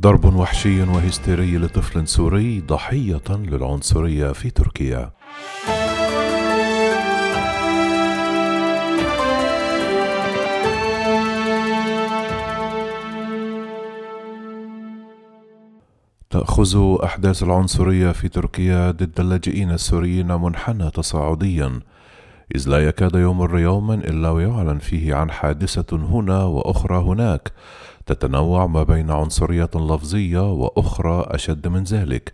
ضرب وحشي وهستيري لطفل سوري ضحية للعنصرية في تركيا. تأخذ أحداث العنصرية في تركيا ضد اللاجئين السوريين منحنى تصاعديا إذ لا يكاد يمر يوما إلا ويعلن فيه عن حادثة هنا وأخرى هناك. تتنوع ما بين عنصرية لفظية وأخرى أشد من ذلك.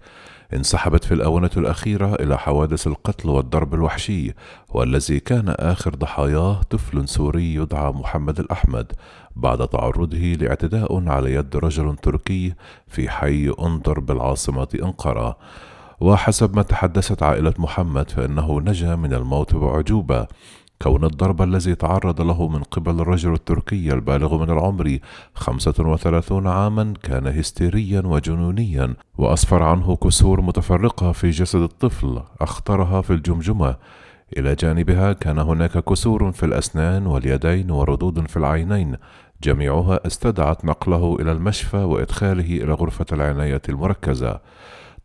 انسحبت في الآونة الأخيرة إلى حوادث القتل والضرب الوحشي والذي كان آخر ضحاياه طفل سوري يدعى محمد الأحمد بعد تعرضه لاعتداء على يد رجل تركي في حي أنظر بالعاصمة أنقرة. وحسب ما تحدثت عائلة محمد فإنه نجا من الموت بعجوبة كون الضرب الذي تعرض له من قبل الرجل التركي البالغ من العمر 35 عاما كان هستيريا وجنونيا وأسفر عنه كسور متفرقة في جسد الطفل أخطرها في الجمجمة. إلى جانبها كان هناك كسور في الأسنان واليدين وردود في العينين. جميعها استدعت نقله إلى المشفى وإدخاله إلى غرفة العناية المركزة.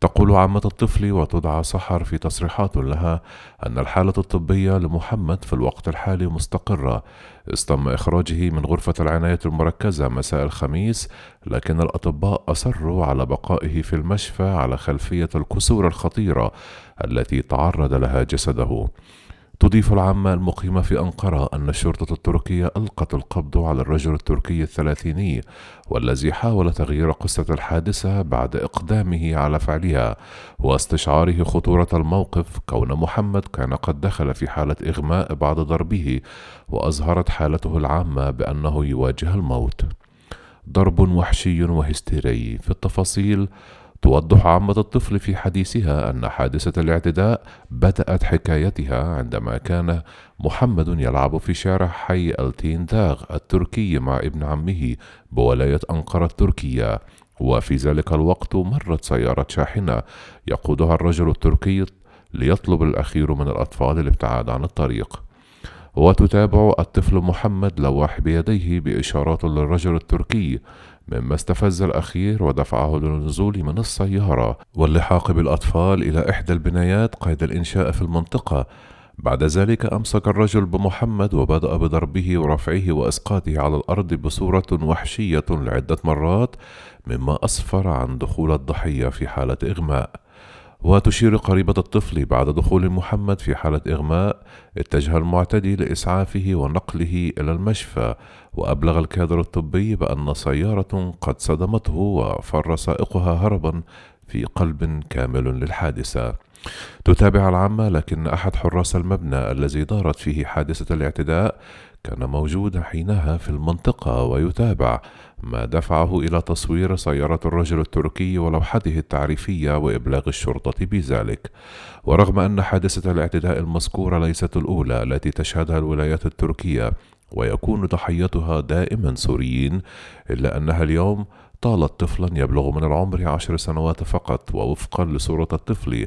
تقول عمة الطفل وتدعى سحر في تصريحات لها أن الحالة الطبية لمحمد في الوقت الحالي مستقرة. تم إخراجه من غرفة العناية المركزة مساء الخميس لكن الأطباء أصروا على بقائه في المشفى على خلفية الكسور الخطيرة التي تعرض لها جسده. تضيف العامة المقيمة في أنقرة أن الشرطة التركية ألقت القبض على الرجل التركي الثلاثيني والذي حاول تغيير قصة الحادثة بعد إقدامه على فعلها واستشعاره خطورة الموقف كون محمد كان قد دخل في حالة إغماء بعد ضربه وأظهرت حالته العامة بأنه يواجه الموت. ضرب وحشي وهستيري في التفاصيل توضح عمة الطفل في حديثها أن حادثة الاعتداء بدأت حكايتها عندما كان محمد يلعب في شارع حي التين داغ التركي مع ابن عمه بولاية أنقرة التركية وفي ذلك الوقت مرت سيارة شاحنة يقودها الرجل التركي ليطلب الأخير من الأطفال الابتعاد عن الطريق. وتتابع الطفل محمد لواح بيديه بإشارات للرجل التركي مما استفز الأخير ودفعه للنزول من السيارة واللحاق بالأطفال إلى إحدى البنايات قيد الإنشاء في المنطقة. بعد ذلك أمسك الرجل بمحمد وبدأ بضربه ورفعه وإسقاطه على الأرض بصورة وحشية لعدة مرات مما أسفر عن دخول الضحية في حالة إغماء. وتشير قريبة الطفل بعد دخول محمد في حالة إغماء اتجه المعتدي لإسعافه ونقله إلى المشفى وأبلغ الكادر الطبي بأن سيارة قد صدمته وفر سائقها هربا في قلب كامل للحادثة. تتابع العامة لكن أحد حراس المبنى الذي دارت فيه حادثة الاعتداء كان موجودا حينها في المنطقة ويتابع ما دفعه إلى تصوير سيارة الرجل التركي ولوحته التعريفية وإبلاغ الشرطة بذلك. ورغم أن حادثة الاعتداء المذكورة ليست الأولى التي تشهدها الولايات التركية ويكون ضحيتها دائما سوريين إلا أنها اليوم طالت طفلا يبلغ من العمر عشر سنوات فقط ووفقا لصورة الطفل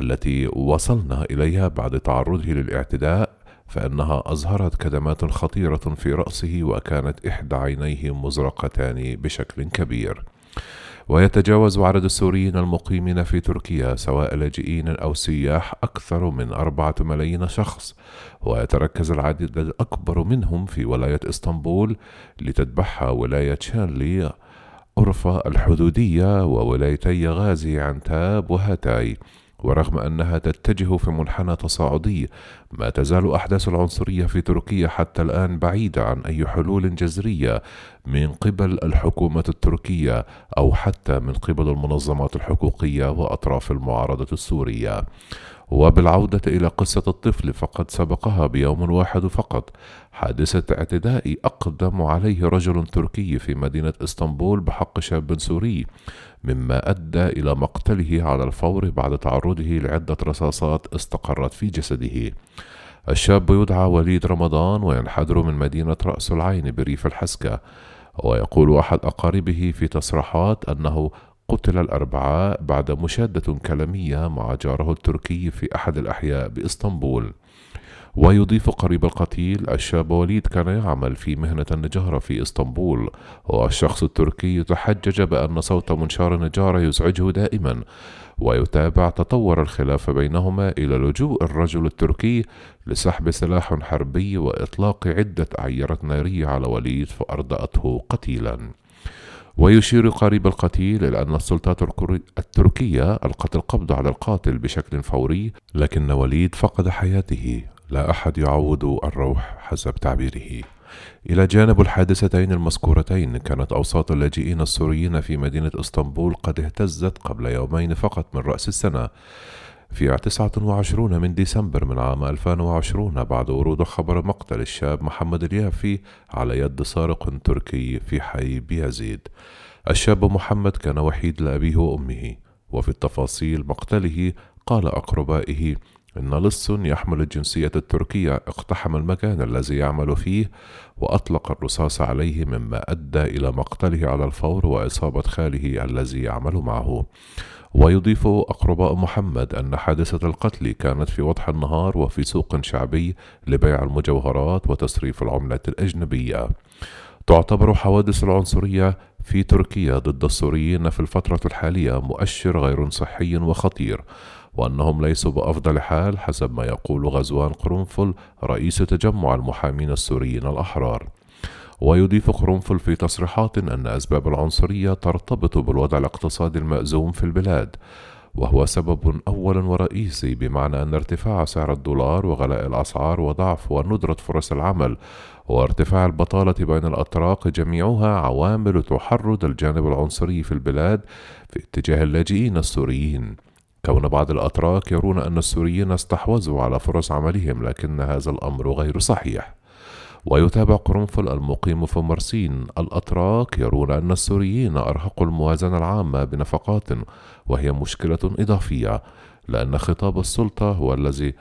التي وصلنا إليها بعد تعرضه للاعتداء فإنها أظهرت كدمات خطيرة في رأسه وكانت إحدى عينيه مزرقتان بشكل كبير. ويتجاوز عدد السوريين المقيمين في تركيا سواء لاجئين أو سياح أكثر من أربعة ملايين شخص ويتركز العدد الأكبر منهم في ولاية إسطنبول لتتبعها ولاية شانلي أرفا الحدودية وولايتي غازي عنتاب وهاتاي. ورغم أنها تتجه في منحنى تصاعدي ما تزال أحداث العنصرية في تركيا حتى الآن بعيدة عن أي حلول جذرية من قبل الحكومة التركية أو حتى من قبل المنظمات الحقوقية وأطراف المعارضة السورية. وبالعودة إلى قصة الطفل فقد سبقها بيوم واحد فقط. حادثة اعتداء أقدم عليه رجل تركي في مدينة إسطنبول بحق شاب سوري مما أدى إلى مقتله على الفور بعد تعرضه لعدة رصاصات استقرت في جسده. الشاب يدعى وليد رمضان وينحدر من مدينة رأس العين بريف الحسكة ويقول أحد أقاربه في تصريحات أنه قتل الأربعاء بعد مشادة كلامية مع جاره التركي في أحد الأحياء بإسطنبول. ويضيف قريب القتيل الشاب وليد كان يعمل في مهنة النجارة في إسطنبول والشخص التركي تحجج بأن صوت منشار النجارة يزعجه دائما ويتابع تطور الخلاف بينهما إلى لجوء الرجل التركي لسحب سلاح حربي وإطلاق عدة أعيرة نارية على وليد فأردأته قتيلا. ويشير قريب القتيل إلى أن السلطات التركية ألقت القبض على القاتل بشكل فوري لكن وليد فقد حياته. لا أحد يعوض الروح حسب تعبيره. إلى جانب الحادثتين المذكورتين كانت أوساط اللاجئين السوريين في مدينة إسطنبول قد اهتزت قبل يومين فقط من رأس السنة. في 29 من ديسمبر من عام 2020 بعد ورود خبر مقتل الشاب محمد اليافي على يد سارق تركي في حي بيزيد. الشاب محمد كان وحيد لأبيه وأمه وفي التفاصيل مقتله قال أقربائه إن لص يحمل الجنسية التركية اقتحم المكان الذي يعمل فيه وأطلق الرصاص عليه مما أدى إلى مقتله على الفور وإصابة خاله الذي يعمل معه. ويضيف أقرباء محمد أن حادثة القتل كانت في وضح النهار وفي سوق شعبي لبيع المجوهرات وتصريف العملات الأجنبية. تعتبر حوادث العنصرية في تركيا ضد السوريين في الفترة الحالية مؤشر غير صحي وخطير. وأنهم ليسوا بأفضل حال حسب ما يقول غزوان قرنفل رئيس تجمع المحامين السوريين الأحرار. ويضيف قرنفل في تصريحات أن أسباب العنصرية ترتبط بالوضع الاقتصادي المأزوم في البلاد وهو سبب أول ورئيسي بمعنى أن ارتفاع سعر الدولار وغلاء الأسعار وضعف وندرة فرص العمل وارتفاع البطالة بين الأتراك جميعها عوامل تحرض الجانب العنصري في البلاد في اتجاه اللاجئين السوريين. كون بعض الأتراك يرون أن السوريين استحوذوا على فرص عملهم لكن هذا الأمر غير صحيح. ويتابع قرنفل المقيم في مرسين. الأتراك يرون أن السوريين أرهقوا الموازنة العامة بنفقات وهي مشكلة إضافية لأن خطاب السلطة هو الذي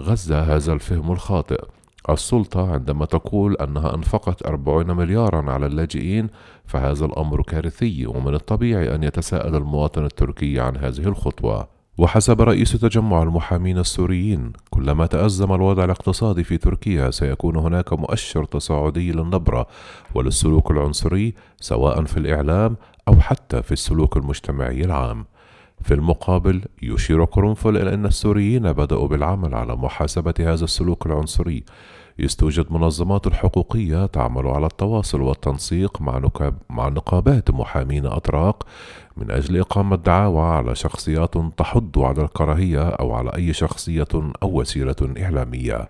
غذى هذا الفهم الخاطئ. السلطة عندما تقول أنها أنفقت أربعين مليارا على اللاجئين فهذا الأمر كارثي ومن الطبيعي أن يتساءل المواطن التركي عن هذه الخطوة. وحسب رئيس تجمع المحامين السوريين كلما تأزم الوضع الاقتصادي في تركيا سيكون هناك مؤشر تصاعدي للنبرة وللسلوك العنصري سواء في الإعلام أو حتى في السلوك المجتمعي العام. في المقابل يشير قرنفل إلى أن السوريين بدأوا بالعمل على محاسبة هذا السلوك العنصري. يستوجد منظمات الحقوقية تعمل على التواصل والتنسيق مع, نقاب مع نقابات محامين أتراك من أجل إقامة دعاوى على شخصيات تحض على الكراهية أو على أي شخصية أو وسيلة إعلامية.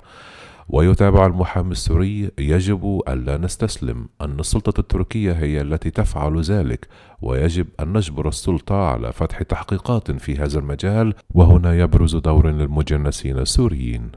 ويتابع المحامي السوري يجب ألا نستسلم. أن السلطة التركية هي التي تفعل ذلك ويجب أن نجبر السلطة على فتح تحقيقات في هذا المجال. وهنا يبرز دور للمجنسين السوريين.